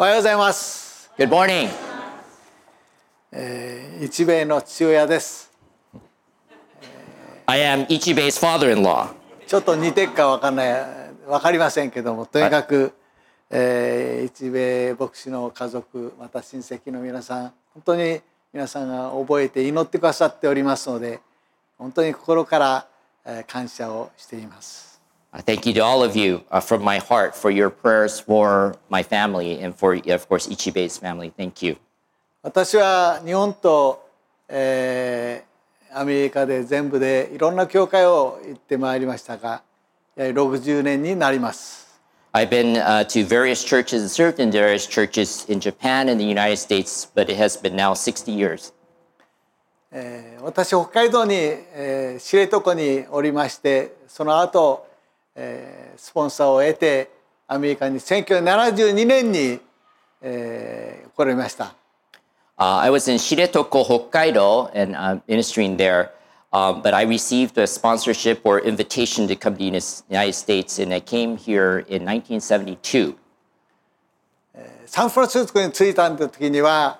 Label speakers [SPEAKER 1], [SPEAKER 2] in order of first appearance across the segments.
[SPEAKER 1] おはようございます。
[SPEAKER 2] Good morning.
[SPEAKER 1] えー日米の父親です。
[SPEAKER 2] I am Ichibei's father in law.
[SPEAKER 1] ちょっと似てるかわかんない、わかりませんけども、とにかく、えー日米牧師の家族、また親戚の皆さん、本当に皆さんが覚えて祈ってくださっておりますので、本当に心から、えー感謝をしています。
[SPEAKER 2] Uh, Thank you to all of you uh, from my heart for your prayers for my family and for, of course, Ichibei's family. Thank you.
[SPEAKER 1] 私は日本と、えーアメリカで全部でいろんな教会を行ってまいりましたが、やはり60年になります。
[SPEAKER 2] I've been uh, to various churches and served in various churches in Japan and the United States, but it has been now 60 years.
[SPEAKER 1] えー私北海道に、えー知床におりましてその後、 えースポンサーを得てアメリカに1972年に、えー来られました。
[SPEAKER 2] Uh, I was in Shiretoko, Hokkaido, and uh, ministering there. Um, but I received a sponsorship or invitation to come to the United States, and I came here in 1972.
[SPEAKER 1] サンフランシスコに着いた時には、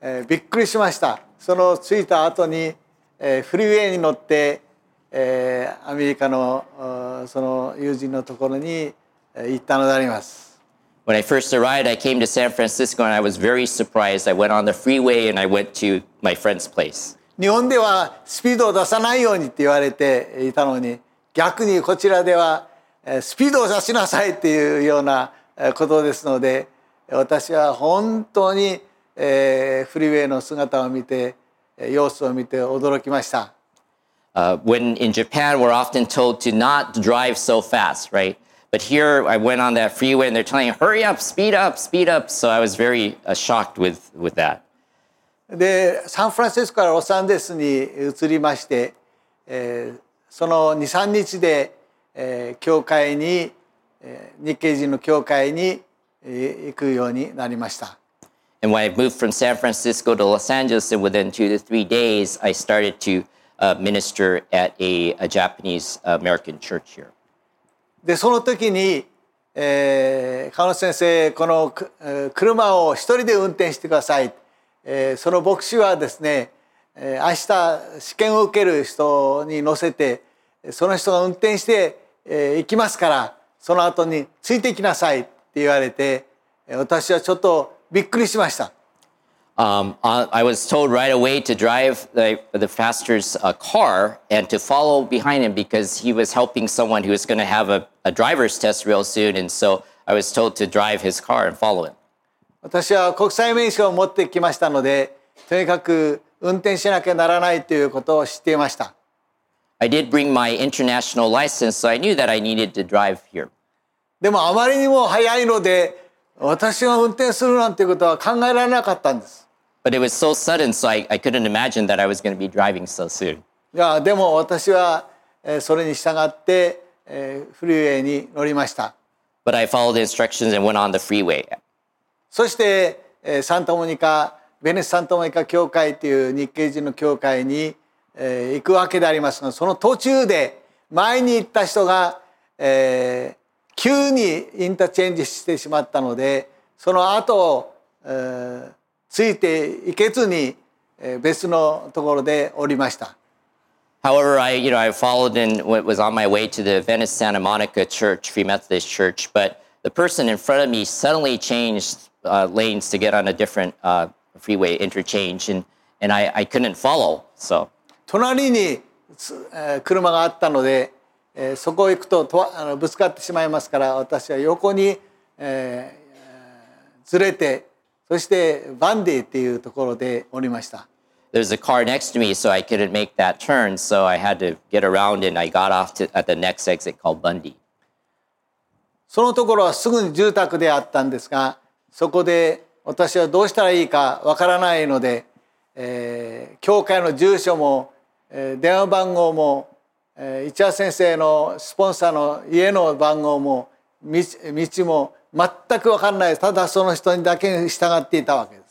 [SPEAKER 1] えーびっくりしました。その着いた後に、えーフリーウェイに乗って、えーアメリカのその友人のところにえー行ったのであります。
[SPEAKER 2] When I first arrived, I came to San Francisco, and I was very surprised. I went on the freeway, and I went to my friend's place.
[SPEAKER 1] 日本ではスピードを出さないようにって言われていたのに逆にこちらではえースピードを出しなさいっていうようなえーことですので私は本当にえーフリーウェイの姿を見てえー様子を見て驚きました。
[SPEAKER 2] Uh, when in Japan, we're often told to not drive so fast, right? But here, I went on that freeway, and they're telling you, "Hurry up, speed up, speed up." So I was very uh, shocked with with that.
[SPEAKER 1] でサンフランシスコからロサンゼルスに移りまして、えーその23日で、えー教会に、えー日系人の教会に、えー行くようになりました。
[SPEAKER 2] And when I moved from San Francisco to Los Angeles, and within two to three days, I started to uh, minister at a, a Japanese American church here.
[SPEAKER 1] でその時に、えー、川野先生このくえー車を一人で運転してください、えーその牧師はですね、えー明日試験を受ける人に乗せてその人が運転して、えー行きますからその後についてきなさいって言われてえー私はちょっとびっくりしました。
[SPEAKER 2] Um, I I was told right away to drive the, the pastor's uh, car and to follow behind him because he was helping someone who was going to have a, a driver's test real soon. And so I was told to drive his car and follow him.
[SPEAKER 1] 私は国際免許を持ってきましたのでとにかく運転しなきゃならないということを知っていました。
[SPEAKER 2] I did bring my international license, so I knew that I needed to drive here.
[SPEAKER 1] でもあまりにも早いので私が運転するなんてことは考えられなかったんです。
[SPEAKER 2] But it was so sudden, so I, I couldn't imagine that I was going to be driving so soon.
[SPEAKER 1] いやでも私はえーそれに従ってえーフリーウェイに乗りました。
[SPEAKER 2] But I followed the instructions and went on the freeway.
[SPEAKER 1] そしてえーサンタモニカベネスサンタモニカ教会という日系人の教会にえー行くわけでありますがその途中で前に行った人がえー急にインターチェンジしてしまったのでその後、えーついていけずにえー別のところで降りました。
[SPEAKER 2] However, I, you know, I followed and wa- was on my way to the Venice Santa Monica Church, Free Methodist Church, but the person in front of me suddenly changed uh, lanes to get on a different uh, freeway interchange, and, and I, I couldn't follow. So
[SPEAKER 1] 隣に車があったので、えーそこへ行くととわあのぶつかってしまいますから私は横に、えーずれてそしてバンディっていうところで降りました。
[SPEAKER 2] there's a car next to me, so I couldn't make that turn, so I had to get around, and I got off to, at the next exit called Bundy.
[SPEAKER 1] そのところはすぐに住宅であったんですがそこで私はどうしたらいいかわからないので、えー教会の住所も、えー電話番号も、えー市谷先生のスポンサーの家の番号も道道も全く分かんないただその人にだけに従っていたわけです。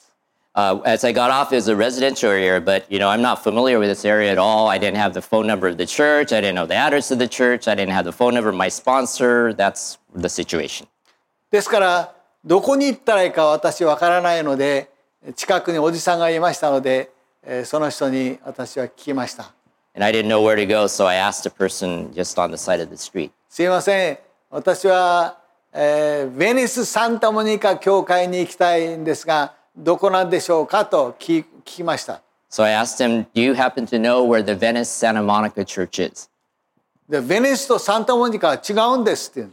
[SPEAKER 2] Uh, as I got off, it was a residential area, but you know, I'm not familiar with this area at all. I didn't have the phone number of the church. I didn't know the address of the church. I didn't have the phone number of my sponsor. That's the situation.
[SPEAKER 1] ですからどこに行ったらいいか私わからないので近くにおじさんがいましたのでえーその人に私は聞きました
[SPEAKER 2] And I didn't know where to go, so I asked a person just on the side of the street.
[SPEAKER 1] すいません私は、えーベニス・サンタモニカ教会に行きたいんですがどこなんでしょうかと聞聞きました
[SPEAKER 2] So I asked him, Do you happen to know where the Venice Santa Monica church is?
[SPEAKER 1] でベニスとサンタモニカは違うんですって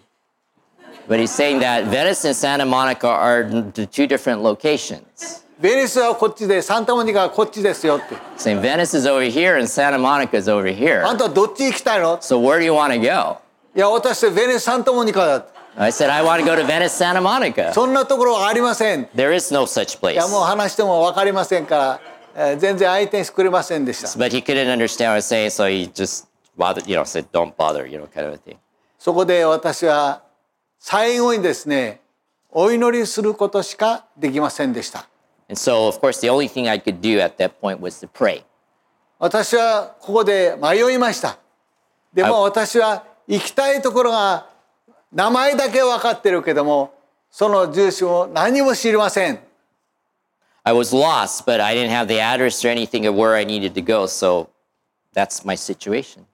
[SPEAKER 2] But he's saying that Venice and Santa Monica are the two different locations.
[SPEAKER 1] ベニスはこっちでサンタモニカはこっちですよって
[SPEAKER 2] Saying Venice is over here and Santa Monica is over
[SPEAKER 1] あ
[SPEAKER 2] here.
[SPEAKER 1] んたはどっち行きたいの
[SPEAKER 2] So where do you want to go?
[SPEAKER 1] いや私ベニス・サンタモニカだって
[SPEAKER 2] I said, I want to go to Venice, Santa Monica.
[SPEAKER 1] そんなところはありませんい
[SPEAKER 2] There is no such place.
[SPEAKER 1] やもう話しても分かりませんから、えー全然相手にしてくれませんでした
[SPEAKER 2] But he couldn't understand what I was saying, so he just bothered, you know, said, Don't bother, you know, kind of a thing.
[SPEAKER 1] そこで私は最後にですねお祈りすることしかできませんでした
[SPEAKER 2] And so, of course, the only thing I could do at that point was to pray.
[SPEAKER 1] 私はここで迷いましたでも私は行きたいところが名前だけ分かってるけどもその住所も何も知りません。
[SPEAKER 2] I was lost, but I didn't have the address or anything of where I needed to go, so that's my situation.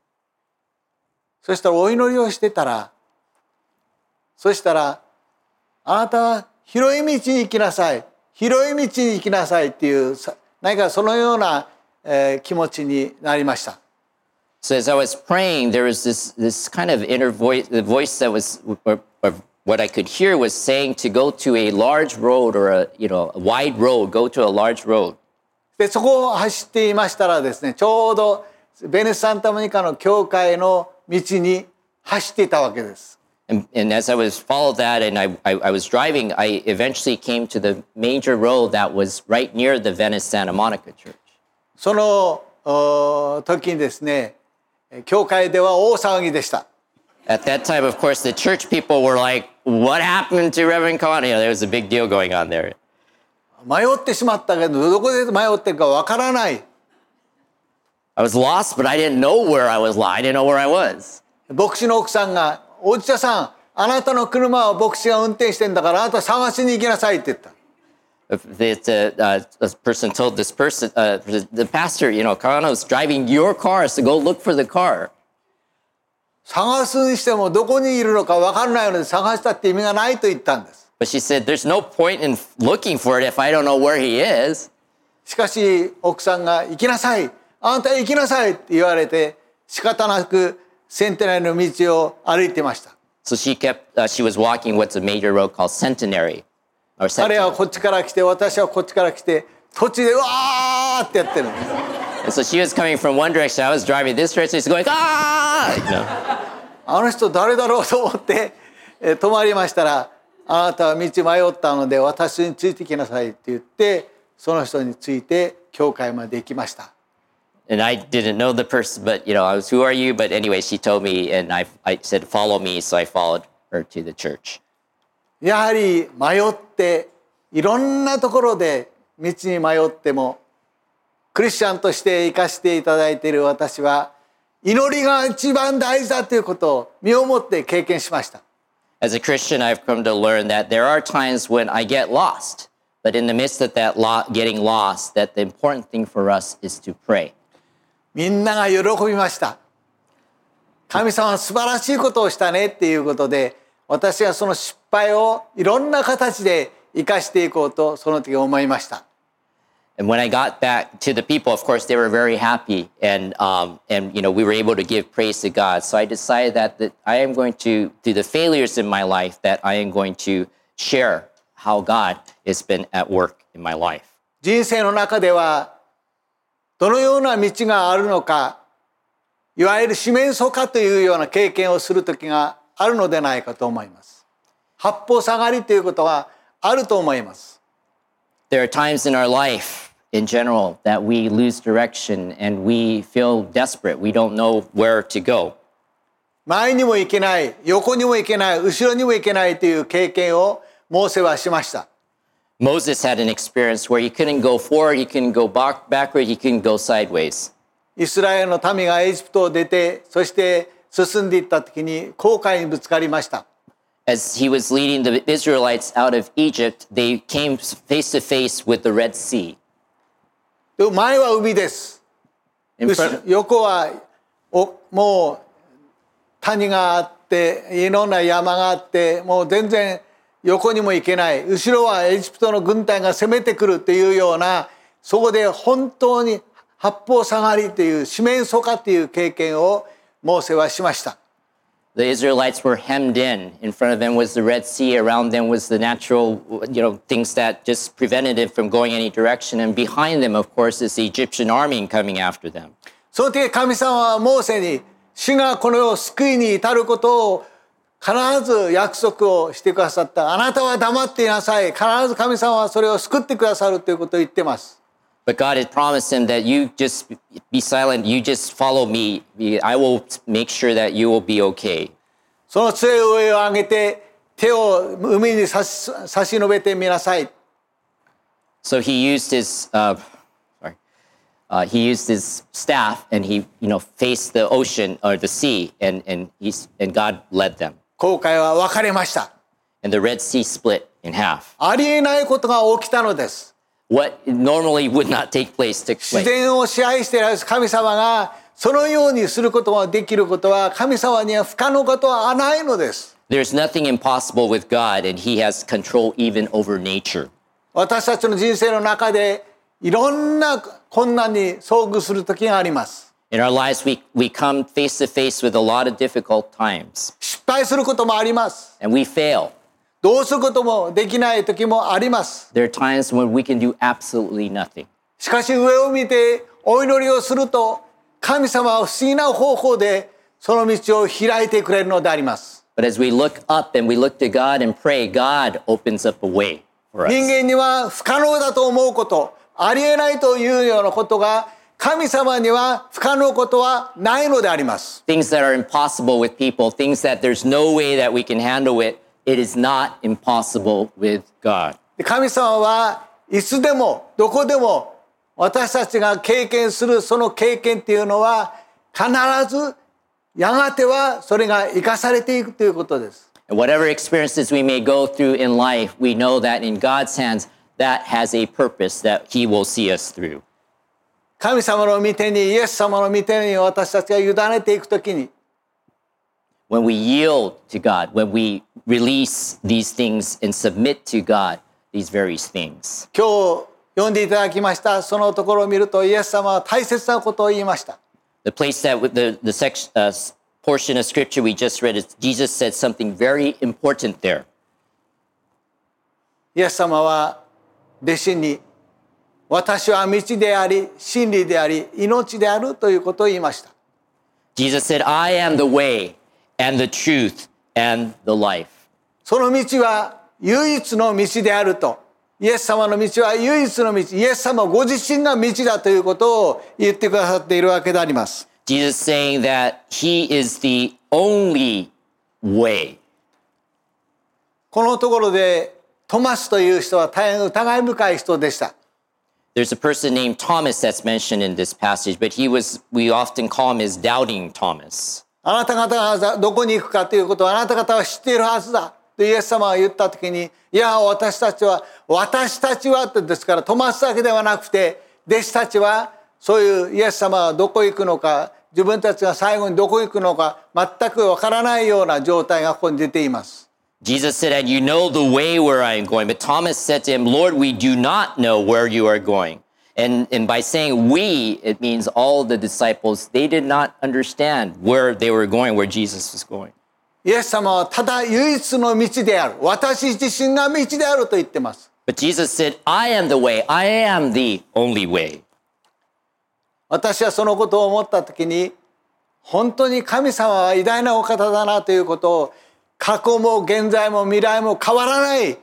[SPEAKER 1] そしたらお祈りをしてたらそしたらあなたは広い道に行きなさい。広い道に行きなさいっていうさ何かそのような、えー気持ちになりました
[SPEAKER 2] So as I was praying, there was this, this kind of inner voice, the voice that was, or, or what I could hear was saying to go to a large road or a, you know, a wide road, go to a large road.
[SPEAKER 1] でそこを走っていましたらですねちょうどベネス・サンタモニカの教会の道に走っていたわけです。
[SPEAKER 2] And, and as I was followed that and I, I, I was driving, I eventually came to the major road that was right near the Venice Santa Monica church.
[SPEAKER 1] そのお時にですね 教会では大騒ぎでした。
[SPEAKER 2] At that time, of course, the church people were like, what happened to Reverend Connie? You know, there was a big deal going on there.
[SPEAKER 1] 迷ってしまったけどどこで迷ってるかわからない。
[SPEAKER 2] I was lost, but I didn't know where I was. I didn't know where I was.
[SPEAKER 1] 牧師の奥さんが「おじさんあなたの車は牧師が運転してんだからあなた探しに行きなさい」って言った。
[SPEAKER 2] If the, uh, uh, a person told this person, uh, the the pastor, you know, Carano's driving your car, so go look for the car.
[SPEAKER 1] 探すにしてもどこにいるのか分からないので探したって意味がないと言ったんです。
[SPEAKER 2] But she said, there's no point in looking for it if I don't know where he is.
[SPEAKER 1] しかし奥さんが「行きなさいあなた行きなさい」って言われて仕方なくセンテナリの道を歩いてました
[SPEAKER 2] So she kept, uh, she was walking what's a major road called Centenary.
[SPEAKER 1] 彼は.こっちから来て私はこっちから来て土地でわーってやってるんです
[SPEAKER 2] so she was coming from one direction. I was driving this direction. She's going, ah! You know?
[SPEAKER 1] あの人誰だろうと思って、えー止まりましたら「あなたは道迷ったので私についてきなさい」って言ってその人について教会まで行きました
[SPEAKER 2] And I didn't know the person, but you know, I was, who are you? But anyway, she told me, and I, I said, follow me. So I followed her to the church.
[SPEAKER 1] やはり迷っていろんなところで道に迷ってもクリスチャンとして生かしていただいている私は祈りが一番大事だということを身をもって経験しました
[SPEAKER 2] As a Christian, I've come to learn that there are times when I get lost, but in the midst of that lo- getting lost, that the important thing for us is to pray.
[SPEAKER 1] みんなが喜びました神様は素晴らしいことをしたねっていうことで私はその失敗をいろんな形で生かしていこうとその時思いました
[SPEAKER 2] And when I got back to the people, of course, they were very happy, and um, and you know we were able to give praise to God. So I decided that, that I am going to, through the failures in my life, that I am going to share how God has been at work in my life.
[SPEAKER 1] 人生の中ではどのような道があるのかいわゆる四面楚歌というような経験をする時があるのではないかと思います八方下がりということはあると思います
[SPEAKER 2] There are times in our life, in general, that we lose direction and we feel desperate. We don't know where to go.
[SPEAKER 1] 前にも行けない横にも行けない後ろにも行けないという経験をモーセはしました
[SPEAKER 2] Moses had an experience where he couldn't go forward, he couldn't go back, backward, he couldn't go sideways.
[SPEAKER 1] イスラエルの民がエジプトを出てそして進んでいった時に航海にぶつかりました
[SPEAKER 2] As he was leading the Israelites out of Egypt, they came face to face with the Red Sea.
[SPEAKER 1] で前は海です。横はおもう谷があっていろんな山があってもう全然横にも行けない後ろはエジプトの軍隊が攻めてくるっていうようなそこで本当に八方下がりっていう四面楚歌っていう経験をモーセはしました。
[SPEAKER 2] the Israelites were hemmed in. In front of them was the Red Sea. Around them was the natural, you know, things that just prevented them from going any direction. And behind them, of course, is the Egyptian army coming after them.
[SPEAKER 1] その時神様はモーセに主がこの世を救いに至ることを必ず約束をしてくださった。あなたは黙っていなさい。必ず神様はそれを救ってくださるということを言ってます。
[SPEAKER 2] But God had promised him that you just be silent, you just follow me. I will make sure that you will be okay.
[SPEAKER 1] その杖を上を上げて手を海に差し差し伸べてみなさい。
[SPEAKER 2] So he used his, uh, sorry, uh, he used his staff and he, you know, faced the ocean or the sea, and and he's and God led them.
[SPEAKER 1] 後悔は分かれました。
[SPEAKER 2] And the Red Sea split in half.
[SPEAKER 1] ありえないことが起きたのです。
[SPEAKER 2] What normally would not take place took
[SPEAKER 1] 自
[SPEAKER 2] place.
[SPEAKER 1] 然を支配している神様がそのようにすることができることは神様には不可能ことはないのです。
[SPEAKER 2] There's nothing impossible with God, and He has control even over nature.
[SPEAKER 1] 私たちの人生の中でいろんな困難に遭遇する時があります。
[SPEAKER 2] In our lives, we, we come face to face with a lot of difficult times,
[SPEAKER 1] 失敗することもあります。
[SPEAKER 2] and we fail.
[SPEAKER 1] どうすることもできない時もあります。
[SPEAKER 2] There are times when we can do absolutely nothing.
[SPEAKER 1] しかし上を見てお祈りをすると神様は不思議な方法でその道を開いてくれるのであります。
[SPEAKER 2] But as we look up and we look to God and pray, God opens up a way for
[SPEAKER 1] 人
[SPEAKER 2] us.
[SPEAKER 1] 間には不可能だと思うこと、ありえないというようなことが神様には不可能ことはないのであります。
[SPEAKER 2] Things that are impossible with people, things that there's no way that we can handle it, it is not impossible with God.
[SPEAKER 1] で神様はいつでもどこでも私たちが経験するその経験っていうのは必ずやがてはそれが生かされていくということです。
[SPEAKER 2] And whatever experiences we may go through in life, we know that in God's hands, that has a purpose that He will see us through.
[SPEAKER 1] 神様の御手にイエス様の御手に私たちが委ねていくときに
[SPEAKER 2] When we yield to God, when we release these things and submit to God these various things.
[SPEAKER 1] 今日読んでいただきましたそのところを見るとイエス様は大切なことを言いました。
[SPEAKER 2] The place that with the, the section, uh, s- portion of scripture we just read is Jesus said something very important there.
[SPEAKER 1] イエス様は弟子に私は道であり真理であり命であるということを言いました。
[SPEAKER 2] Jesus said, I am the way and the truth and the life.
[SPEAKER 1] その道は唯一の道であると。イエス様の道は唯一の道。イエス様ご自身が道だということを言ってくださっているわけであります。
[SPEAKER 2] Jesus saying that he is the only way.
[SPEAKER 1] このところでトマスという人は大変疑い深い人でした。
[SPEAKER 2] There's a person named Thomas that's mentioned in this passage, but he was, we often call him as doubting Thomas.
[SPEAKER 1] あなた方がどこに行くかということをあなた方は知っているはずだ。とイエス様が言った時に、いや、私たちは、私たちはってですから、トマスだけではなくて、弟子たちは、そういうイエス様がどこ行くのか、自分たちが最後にどこ行くのか、全くわからないような状態がここに出ています。
[SPEAKER 2] Jesus said, And you know the way where I am going. But Thomas said to him, Lord, we do not know where you are going. And, and by saying we, it means all the disciples, they did not understand where they were going, where Jesus was going.
[SPEAKER 1] イエス様はただ唯一の道である。私自身が道であると言ってます。
[SPEAKER 2] But Jesus said, I am the way, I am the only way.
[SPEAKER 1] 私はそのことを思った時に本当に神様は偉大なお方だなということを過去も現在も未来も変わらない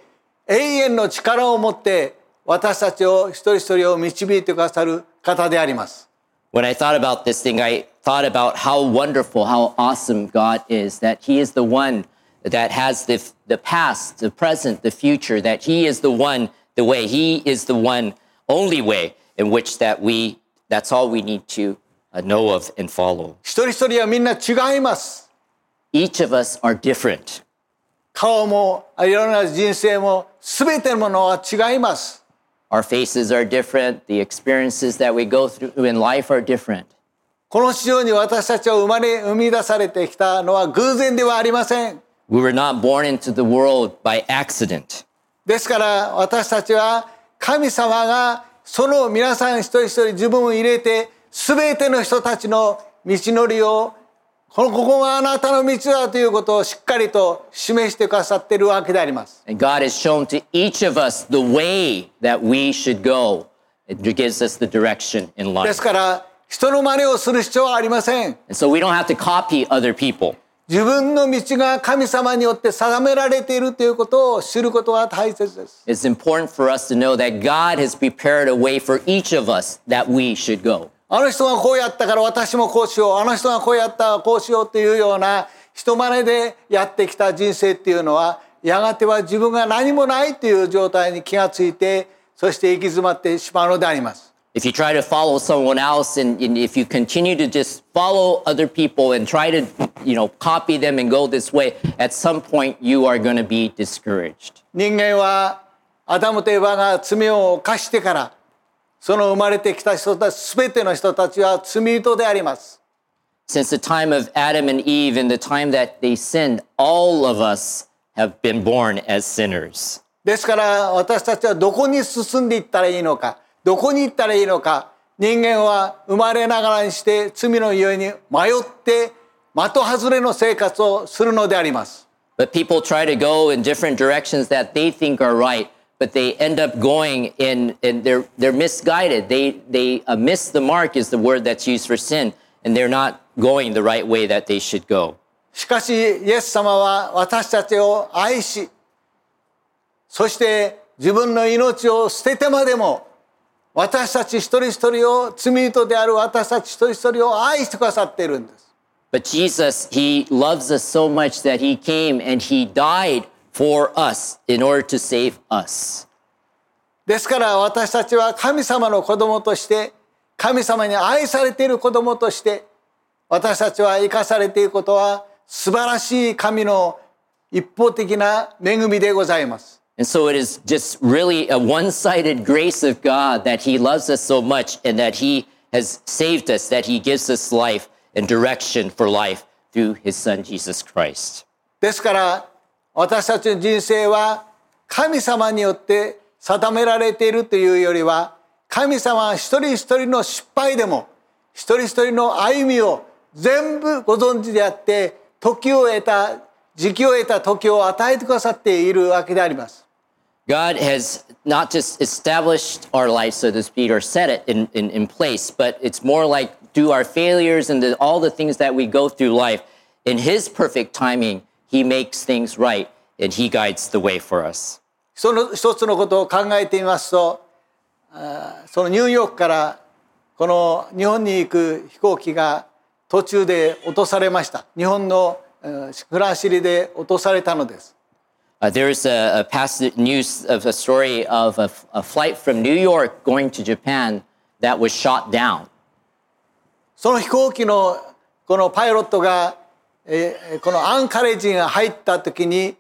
[SPEAKER 1] 永遠の力を持って私たちを一人一人を導いてくださる方であります。
[SPEAKER 2] When I thought about this thing, I thought about how wonderful, how awesome God is, that He is the one that has the, the past, the present, the future, that He is the one, the way. He is the one, only way in which that we, that's all we need to uh, know of and follow.
[SPEAKER 1] 一人一人はみんな違います。
[SPEAKER 2] Each of us are different.
[SPEAKER 1] 顔もいろんな人生も全てのものは違います
[SPEAKER 2] Our faces are different. The experiences that we go through in life are different.
[SPEAKER 1] この地上に私たちは生まれ生み出されてきたのは偶然ではありません
[SPEAKER 2] We were not born into the world by accident.
[SPEAKER 1] ですから私たちは神様がその皆さん一人一人自分を入れて全ての人たちの道のりをこのここがあなたの道だということをしっかりと示してくださっているわけであります。
[SPEAKER 2] And God has shown to each of us the way that we should go. It gives us the direction in
[SPEAKER 1] で
[SPEAKER 2] life.
[SPEAKER 1] すから人の真似をする必要はありません。
[SPEAKER 2] And so we don't have to copy other people.
[SPEAKER 1] 自分の道が神様によって定められているということを知ることが大切です。
[SPEAKER 2] It's important for us to know that God has prepared a way for each of us that we should go.
[SPEAKER 1] あの人がこうやったから私もこうしよう。あの人がこうやったからこうしようというような人真似でやってきた人生っていうのはやがては自分が何もないという状態に気がついてそして行き詰まってしまうのであります。
[SPEAKER 2] If you try to follow someone else and, and if you continue to just follow other people and try to, you know, copy them and go this way, at some point you are going to be discouraged.
[SPEAKER 1] 人間はアダムとエバが罪を犯してからその生まれてきた人たち全ての人たちは罪人であります。
[SPEAKER 2] Since the time of Adam and Eve and the time that they sinned, all of us have been born as sinners.
[SPEAKER 1] ですから私たちはどこに進んでいったらいいのかどこに行ったらいいのか人間は生まれながらにして罪のゆえに迷って的外れの生活をするのであります。
[SPEAKER 2] But people try to go in different directions that they think are right, but they end up going in, and they're, they're misguided. They, they uh, miss the mark, is the word that's used for sin, and they're not going the right way that they should go.
[SPEAKER 1] しかしイエス様は私たちを愛しそして自分の命を捨ててまでも私たち一人一人を罪人である私たち一人一人を愛してくださっているんです。
[SPEAKER 2] But Jesus, He loves us so much that He came and He died for us in order to save us.
[SPEAKER 1] ですから私たちは神様の子供として神様に愛されている子供として私たちは生かされていることは素晴らしい神の一方的な恵みでございます。
[SPEAKER 2] And so it is just really a one sided grace of God that He loves us so much and that He has saved us, that He gives us life and direction for life through His Son, Jesus Christ.
[SPEAKER 1] ですから私たちの人生は神様によって定められているというよりは神様は一人一人の失敗でも一人一人の歩みを全部ご存知であって時を得た時期を得た時を与えてくださっているわけであります。
[SPEAKER 2] God has not just established our life, so to speak, or set it in, in, in place, but it's more like do our failures and the, all the things that we go through life. In His perfect timing, He makes things right and He guides the way for us.
[SPEAKER 1] その一つのことを考えてみますとそのニューヨークからこの日本に行く飛行機が途中で落とされました日本のえーフランシリで落とされたのです
[SPEAKER 2] Uh, there's a, a past news of a story of a, a flight from New York going to Japan that was shot down.
[SPEAKER 1] その飛行機のこのパイロットが、えーこのアンカレッジが入った時に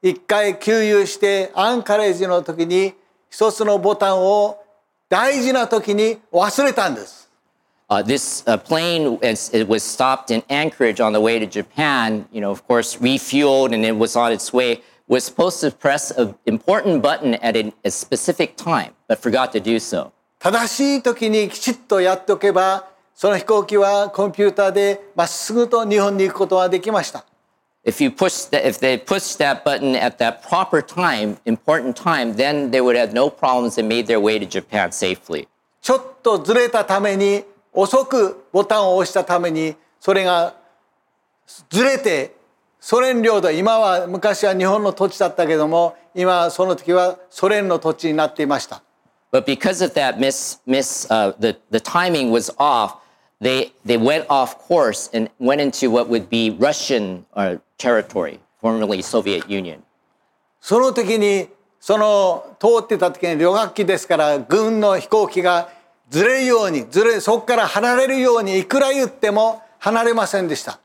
[SPEAKER 1] 一回給油してアンカレッジの時に一つのボタンを大事な時に忘れたんです。
[SPEAKER 2] Uh, this uh, plane, as it was stopped in Anchorage on the way to Japan, you know, of course, refueled and it was on its way, was supposed to press an important button at a, a specific time, but forgot to do so.
[SPEAKER 1] 正しい時にきちっとやっておけばその飛行機はコンピューターでまっすぐと日本に行くことができました。
[SPEAKER 2] If you push that, if they push that button at that proper time, important time, then they would have no problems and made their way to Japan safely.
[SPEAKER 1] ちょっとずれたために遅くボタンを押したためにそれがずれてソ連領土今は昔は日本の土地だったけども今その時はソ連の土地になっていました。
[SPEAKER 2] But because of that miss, miss uh, the, the timing was off, they, they went off course and went into what would be Russian uh, territory, formerly Soviet Union.
[SPEAKER 1] その時にその通ってた時に旅客機ですから軍の飛行機がずれるようにずれそこから離れるようにいくら言っても離れませんでした。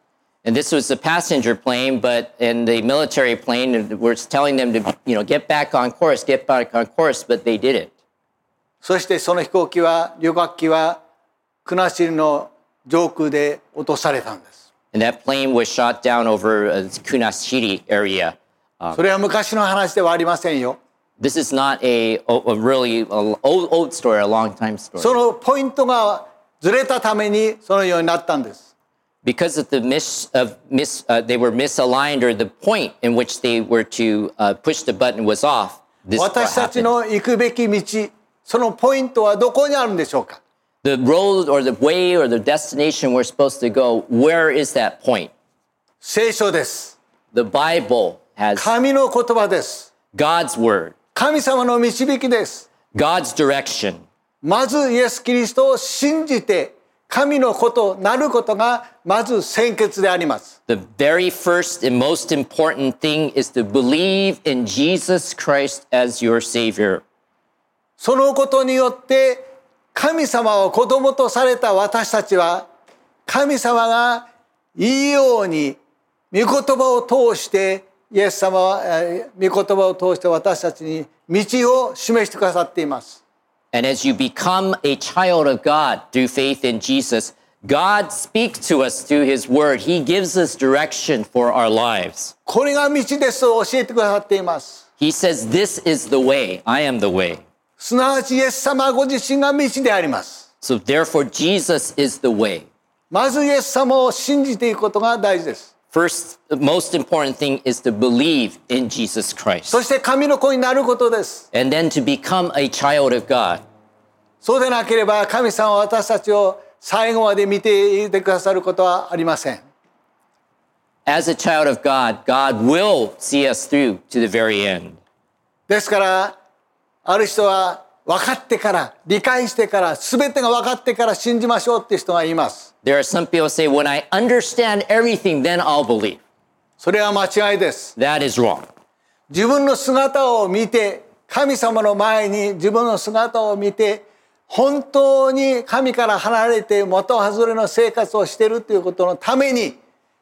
[SPEAKER 2] And this was a passenger plane, but in the military plane, it was telling them to, you know, get back on course, get back on course, but they didn't.
[SPEAKER 1] そしてその飛行機は旅客機は 国後の上空で落とされたんです。
[SPEAKER 2] And that plane was shot down over uh, Kunashiri area.
[SPEAKER 1] それは昔の話ではありませんよ。
[SPEAKER 2] This is not a, a really old, old story, a long time story.
[SPEAKER 1] そのポイントがずれたためにそのようになったんです。
[SPEAKER 2] because of the mis, of mis, uh, they were misaligned or the point in which they were to uh, push the button was off. This
[SPEAKER 1] 私たち.の行くべき道、そのポイントはどこにあるんでしょうか
[SPEAKER 2] The road or the way or the destination we're supposed to go, where is that point?
[SPEAKER 1] 聖書です。
[SPEAKER 2] The Bible has
[SPEAKER 1] 神の言葉です。
[SPEAKER 2] God's word,
[SPEAKER 1] 神様の導きです。
[SPEAKER 2] God's direction.
[SPEAKER 1] まずイエス・キリストを信じて神のことなることがまず先決であります。
[SPEAKER 2] The very first and most important thing is to believe in Jesus Christ as your Savior.
[SPEAKER 1] そのことによって 神様を子供とされた私たちは神様がいいように御言葉を通してイエス様はえー御言葉を通して私たちに道を示してくださっています。
[SPEAKER 2] And as you become a child of God through faith in Jesus, God speaks to us through His Word. He gives us direction for our lives.
[SPEAKER 1] これが道ですと教えてくださっています。
[SPEAKER 2] He says, This is the way. I am the way.
[SPEAKER 1] すなわちイエス様ご自身が道であります。
[SPEAKER 2] So therefore, Jesus is the way.
[SPEAKER 1] まずイエス様を信じていくことが大事です。
[SPEAKER 2] First, the most important thing is to believe in Jesus Christ
[SPEAKER 1] そして神の子になることです。
[SPEAKER 2] and then to become a child of God.
[SPEAKER 1] そうでなければ神様は私たちを最後まで見ていてくださることはありません。
[SPEAKER 2] As a child of God, God will see us through to the very end.
[SPEAKER 1] ですから、ある人は分かってから、理解してから、全てが分かってから信じましょうっていう人がいます。
[SPEAKER 2] There are some people say, When I understand everything, then I'll believe.
[SPEAKER 1] それは間違いです。
[SPEAKER 2] That is wrong.
[SPEAKER 1] 自分の姿を見て、神様の前に自分の姿を見て、本当に神から離れて元外れの生活をしているということのために、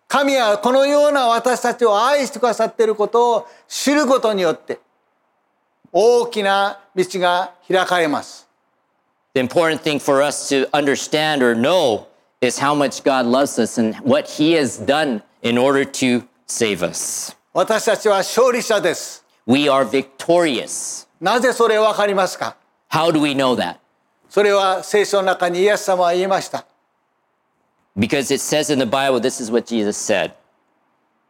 [SPEAKER 1] 神はこのような私たちを愛してくださっていることを知ることによって、大きな道が開かれます。
[SPEAKER 2] The important thing for us to understand or know is how much God loves us and what He has done in order to save us.
[SPEAKER 1] 私たちは勝利者です。
[SPEAKER 2] We are victorious.
[SPEAKER 1] なぜそれわかりますか
[SPEAKER 2] How do we know that?
[SPEAKER 1] それは聖書の中にイエス様は言いました。
[SPEAKER 2] Because it says in the Bible, this is what Jesus said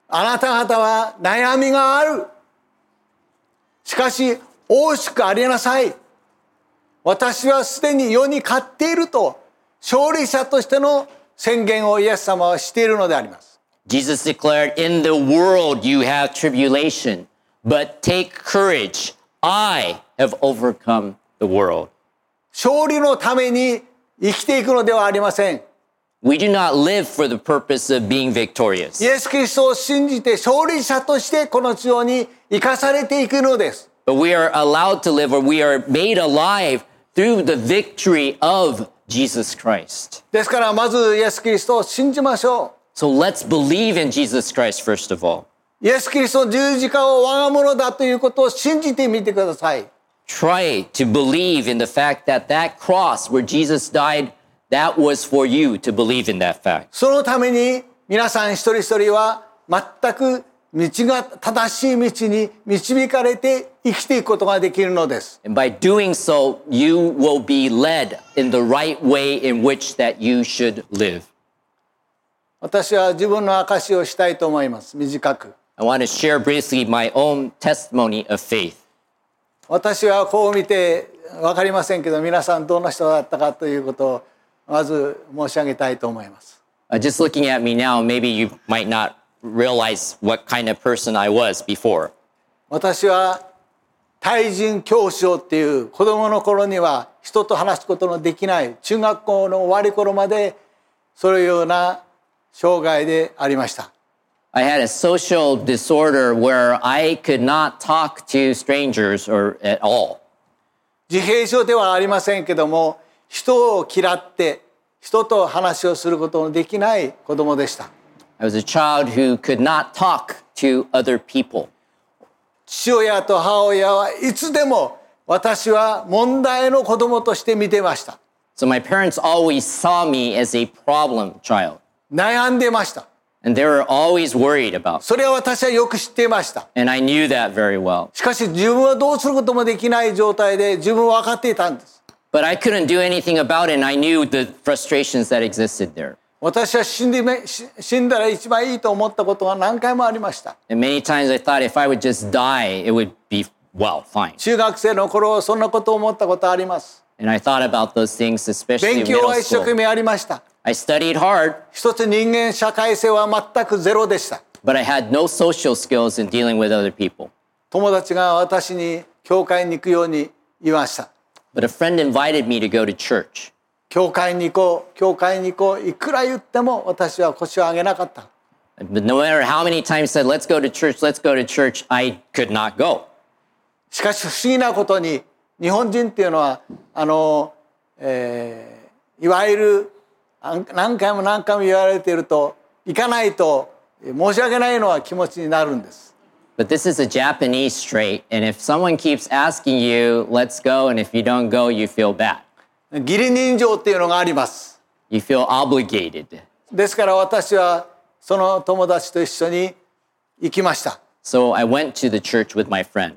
[SPEAKER 1] あなた方は悩みがある。しかし、大しくありなさい。私はすでに世に勝っていると、勝利者としての宣言をイエス様はしているのであります。
[SPEAKER 2] Jesus declared, In the world you have tribulation, but take courage. I have overcome the world.
[SPEAKER 1] 勝利のために生きていくのではありません。
[SPEAKER 2] We do not live for the purpose of being
[SPEAKER 1] イ
[SPEAKER 2] victorious,
[SPEAKER 1] エス・キリストを信じて勝利者としてこの地上に生かされていくのです。
[SPEAKER 2] but we are allowed to live or we are made alive through the victory of Jesus Christ.
[SPEAKER 1] ですからまずイエス・キリストを信じましょ
[SPEAKER 2] So let's believe in Jesus Christ first of all.
[SPEAKER 1] う。イエス・キリストの十字架を我が物だということを信じてみてください。
[SPEAKER 2] Try to believe in the fact that that cross where Jesus died, that was for you to believe in that fact.
[SPEAKER 1] そのために皆さん一人一人は全く道が正しい道に導かれて 生きていくことができるのです。
[SPEAKER 2] And by doing so, you will be led in the right way in which that you should live.
[SPEAKER 1] 私は自分の証しをしたいと思います。短く。
[SPEAKER 2] I want to share briefly my own testimony of faith.
[SPEAKER 1] 私はこう見て分かりませんけど皆さんどんな人だったかということをまず申し上げたいと思います。
[SPEAKER 2] Uh, just looking at me now, maybe you might not realize what kind of person I was before.
[SPEAKER 1] 私は対人教師っていう子供の頃には人と話すことのできない中学校の終わり頃までそういうような障害でありました。
[SPEAKER 2] I had a social disorder where I could not talk to strangers or at all.
[SPEAKER 1] 自閉症ではありませんけども人を嫌って人と話をすることのできない子供でした。
[SPEAKER 2] I was a child who could not talk to other people.
[SPEAKER 1] 父親と母親はいつでも私は問題の子供として見てました
[SPEAKER 2] So my parents always saw me as a problem child.
[SPEAKER 1] 悩んでました
[SPEAKER 2] And they were always worried about.
[SPEAKER 1] それは私はよく知っていました
[SPEAKER 2] And I knew that very well.
[SPEAKER 1] しかし自分はどうすることもできない状態で自分は分かっていたんです
[SPEAKER 2] But I couldn't do anything about it, and I knew the frustrations that existed there.
[SPEAKER 1] 私は死ん,で死んだら一番いいと思ったことは何回もありました。中学生の頃そんなこと思ったことあります。勉強は一生懸命ありました。一つ人間社会性は全くゼロでした。友達が私に教会に行くように言いました。教会に行こう教会に行こういくら言っても私は腰を上げなかった
[SPEAKER 2] But no matter how many times said, let's go to church, let's go to church, I could not go.
[SPEAKER 1] しかし不思議なことに日本人っていうのはあの、えーいわゆる何回も何回も言われていると行かないと申し訳ないのは気持ちになるんです。
[SPEAKER 2] But this is a Japanese trait, and if someone keeps asking you, let's go, and if you don't go, you feel bad.
[SPEAKER 1] 義理人情っていうのがあります。
[SPEAKER 2] You feel obligated.
[SPEAKER 1] ですから私はその友達と一緒に行きました。
[SPEAKER 2] So I went to the church with my friend.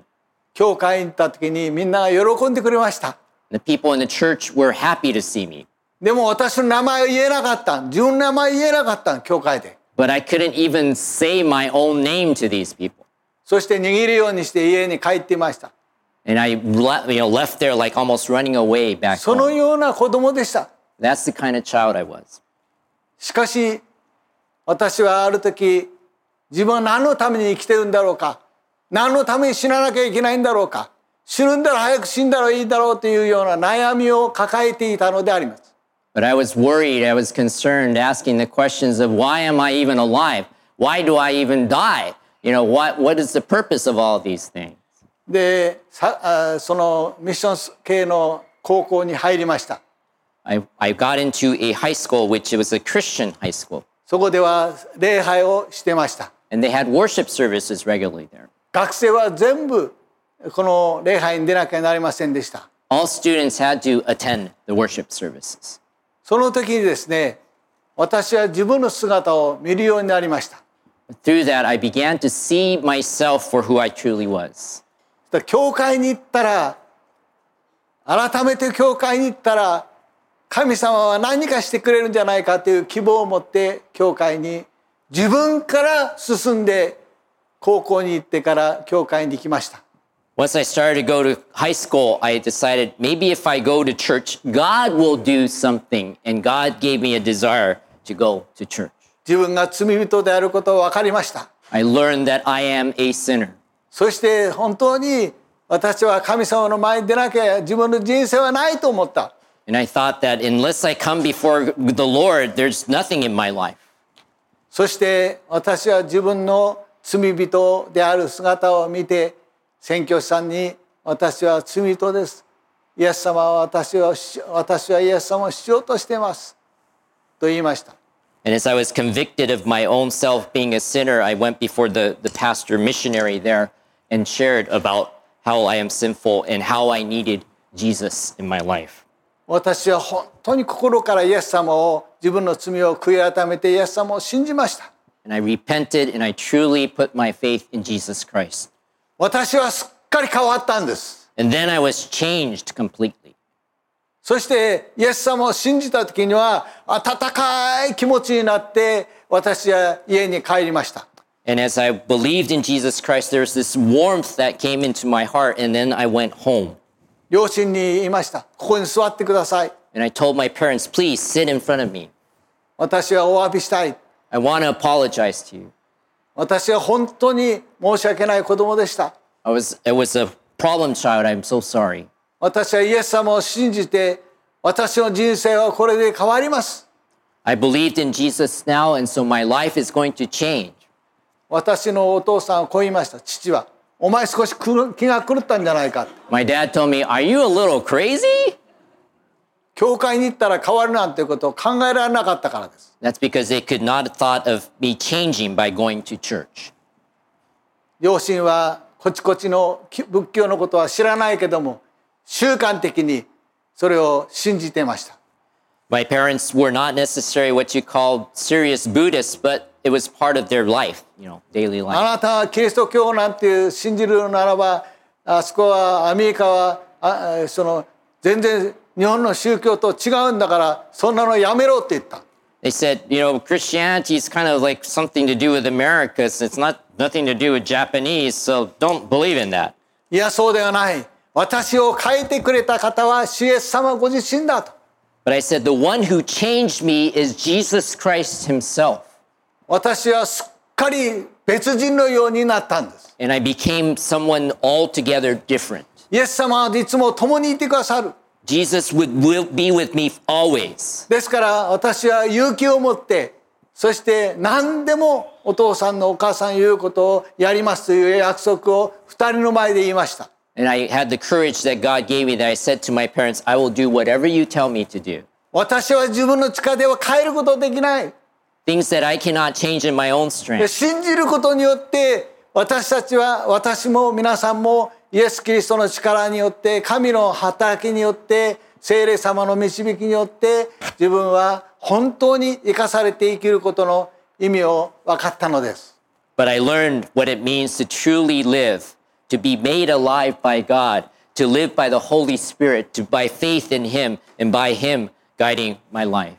[SPEAKER 1] 教会に行った時にみんなが喜んでくれました。
[SPEAKER 2] The people in the church were happy to see me,
[SPEAKER 1] でも私の名前を言えなかった。自分の名前言えなかった。教会で。
[SPEAKER 2] but I couldn't even say my own name to these people.
[SPEAKER 1] そして握るようにして家に帰っていました。
[SPEAKER 2] And I le- you know, left there like almost running away back
[SPEAKER 1] その
[SPEAKER 2] home.
[SPEAKER 1] ような子供でした。
[SPEAKER 2] That's the kind of child I was.
[SPEAKER 1] しかし私はある時自分は何のために生きてるんだろうか何のために死ななきゃいけないんだろうか死ぬんだら早く死んだらいいだろうというような悩みを抱えていたのであります。
[SPEAKER 2] But I was worried, I was concerned, asking the questions of why am I even alive? Why do I even die? You know, what, what is the purpose of all these things?
[SPEAKER 1] でさあそのミッション系の高校に入りました。
[SPEAKER 2] I, I got into a high school, which was a Christian high school,
[SPEAKER 1] そこでは礼拝をしてました。
[SPEAKER 2] and they had worship services regularly there.
[SPEAKER 1] 学生は全部この礼拝に出なきゃなりませんでした。
[SPEAKER 2] All students had to attend the worship services.
[SPEAKER 1] その時にですね私は自分の姿を見るようになりました。
[SPEAKER 2] Through that, I began to see myself for who I truly was.
[SPEAKER 1] だ教会に行ったら改めて教会に行ったら神様は何かしてくれるんじゃないかという希望を持って教会に自分から進んで高校に行ってから教会に行きました。
[SPEAKER 2] Once I started to go to high school, I decided maybe if I go to church, God will do something. And God gave me a desire to go to church.
[SPEAKER 1] 自分が罪人であることを分かりました。
[SPEAKER 2] I learned that I am a sinner.
[SPEAKER 1] そして本当に私は神様の前に出なきゃ自分の人生はないと思った。
[SPEAKER 2] And I thought that unless I come before the Lord, there's nothing in my life.
[SPEAKER 1] そして私は自分の罪人である姿を見て宣教師さんに「私は罪人です」「イエス様は私をし私はイエス様をしようとしています」と言いました。
[SPEAKER 2] And as I was convicted of my own self being a sinner, I went before the, the pastor missionary there and shared about how I am sinful and how I needed Jesus in my life.
[SPEAKER 1] 私は本当に心からイエス様を自分の罪を悔い改めてイエス様を信じました。
[SPEAKER 2] And I repented and I truly put my faith in Jesus Christ.
[SPEAKER 1] 私はすっかり変わったんです。
[SPEAKER 2] And then I was changed completely.
[SPEAKER 1] そしてイエス様を信じた時には温かい気持ちになって私は家に帰りました。
[SPEAKER 2] And as I believed in Jesus Christ, there was this warmth that came into my heart. And then I went home
[SPEAKER 1] 両親に言いました。ここに座ってください。
[SPEAKER 2] and I told my parents, please sit in front of me.
[SPEAKER 1] 私はお詫びしたい。
[SPEAKER 2] I want to apologize to you.
[SPEAKER 1] 私は本当に申し訳ない子供でした。
[SPEAKER 2] I was, it was a problem child. I'm so sorry.
[SPEAKER 1] 私はイエス様を信じて私の人生はこれで変わります。
[SPEAKER 2] I believed in Jesus now, and so my life is going to change.
[SPEAKER 1] 私のお父さんはこう言いました。父は。お前少し気が狂ったんじゃないか。
[SPEAKER 2] My dad told me, Are you a little crazy?
[SPEAKER 1] 教会に行ったら変わるなんていうことを考えられなかったからです
[SPEAKER 2] That's because they could not have thought of me changing by going to church.
[SPEAKER 1] 両親はこちこちの仏教のことは知らないけども習慣的にそれを信じていました
[SPEAKER 2] My parents were not necessarily what you call serious Buddhists, but it was part of their life, you know, daily
[SPEAKER 1] あ
[SPEAKER 2] life.
[SPEAKER 1] なたはキリスト教なんていう信じるならばあそこはアメリカはああその全然日本の宗教と違うんだからそんなのやめろって言った
[SPEAKER 2] They said, you know, Christianity is kind of like something to do with America, so it's not nothing to do with Japanese, so don't believe in that.
[SPEAKER 1] いやそうではない私を変えてくれた方は主イエス様ご自身だと
[SPEAKER 2] But I said, the one who changed me is Jesus Christ himself.
[SPEAKER 1] 私はすっかり別人のようになったんです
[SPEAKER 2] And I became someone altogether different.
[SPEAKER 1] イエス様はいつも共にいてくださる
[SPEAKER 2] Jesus would will be with me always.
[SPEAKER 1] ですから私は勇気を持ってそして何でもお父さんのお母さん言うことをやりますという約束を二人の前で言いました
[SPEAKER 2] And I had the courage that God gave me that I said to my parents, I will do whatever you tell me to do.
[SPEAKER 1] 私は自分の力では変えることできない
[SPEAKER 2] Things that I cannot change in my own
[SPEAKER 1] で
[SPEAKER 2] strength.
[SPEAKER 1] 信じることによって私たちは私も皆さんもイエス・キリストの力によって神の働きによって聖霊様の導きによって自分は本当に生かされて生きることの意味を分かったのです。
[SPEAKER 2] But I learned what it means to truly live, to be made alive by God, to live by the Holy Spirit, to by faith in Him, and by Him guiding my life.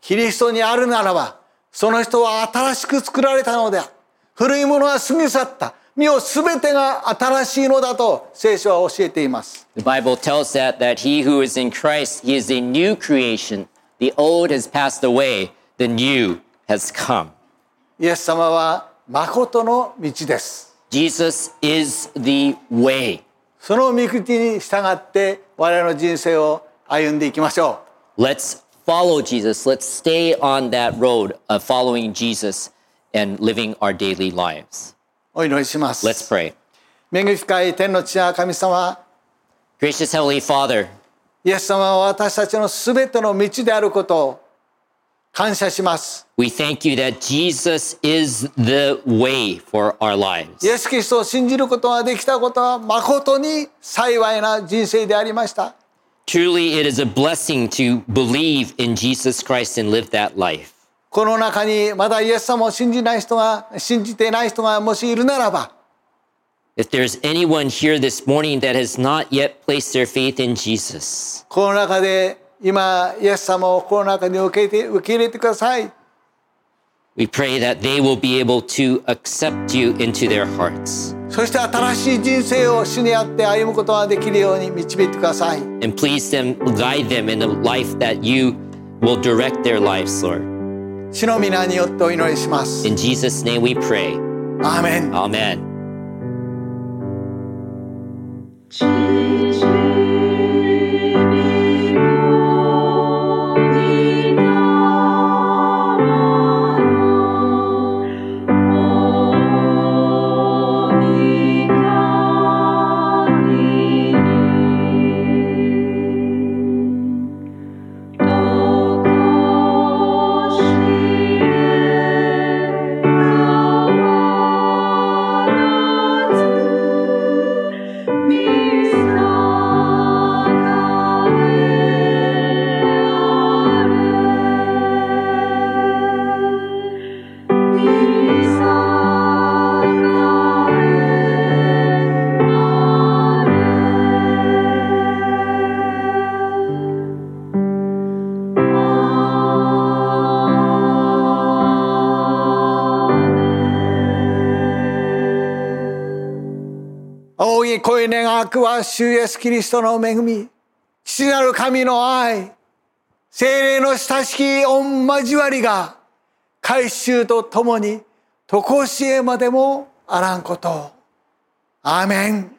[SPEAKER 1] キリストにあるならばその人は新しく作られたのである古いものは過ぎ去った身を全てが新しいのだと聖書は教えています
[SPEAKER 2] The Bible tells that that he who is in Christ, he is a new creation. The old has passed away, the new has come.
[SPEAKER 1] イエス様は誠の道です
[SPEAKER 2] Jesus is the way.
[SPEAKER 1] その御口に従って我々の人生を歩んでいきましょ
[SPEAKER 2] Let's follow Jesus. Let's stay on that road of following Jesus and living our daily lives.
[SPEAKER 1] うお祈りします
[SPEAKER 2] Let's pray.
[SPEAKER 1] 恵み深い天の地や神様
[SPEAKER 2] Gracious Heavenly Father,
[SPEAKER 1] イエス様は私たちの全ての道であることを感謝します
[SPEAKER 2] we thank you that Jesus is the way for our lives.
[SPEAKER 1] イエス・キリストを信じることができたことは誠に幸いな人生でありました
[SPEAKER 2] Truly, it is a blessing to believe in Jesus Christ and live that life.
[SPEAKER 1] この中にまだイエス様を信じない人が信じていない人がもしいるならば
[SPEAKER 2] If there's anyone here this morning that has not yet placed their faith in Jesus,
[SPEAKER 1] この中で今イエス様をこの中に受けて受け入れてください
[SPEAKER 2] we pray that they will be able to accept you into their hearts.
[SPEAKER 1] そして新しい人生を主にあって歩むことができるように導いてください
[SPEAKER 2] And please them, guide them in the life that you will direct their lives, Lord.
[SPEAKER 1] 主の皆によってお祈りします
[SPEAKER 2] In Jesus' name we pray.
[SPEAKER 1] アーメン
[SPEAKER 2] Amen.「
[SPEAKER 1] 大 主イエスキリストの恵み父なる神の愛精霊の親しき御交わりが改宗とともに常しえまでもあらんこと。アーメン。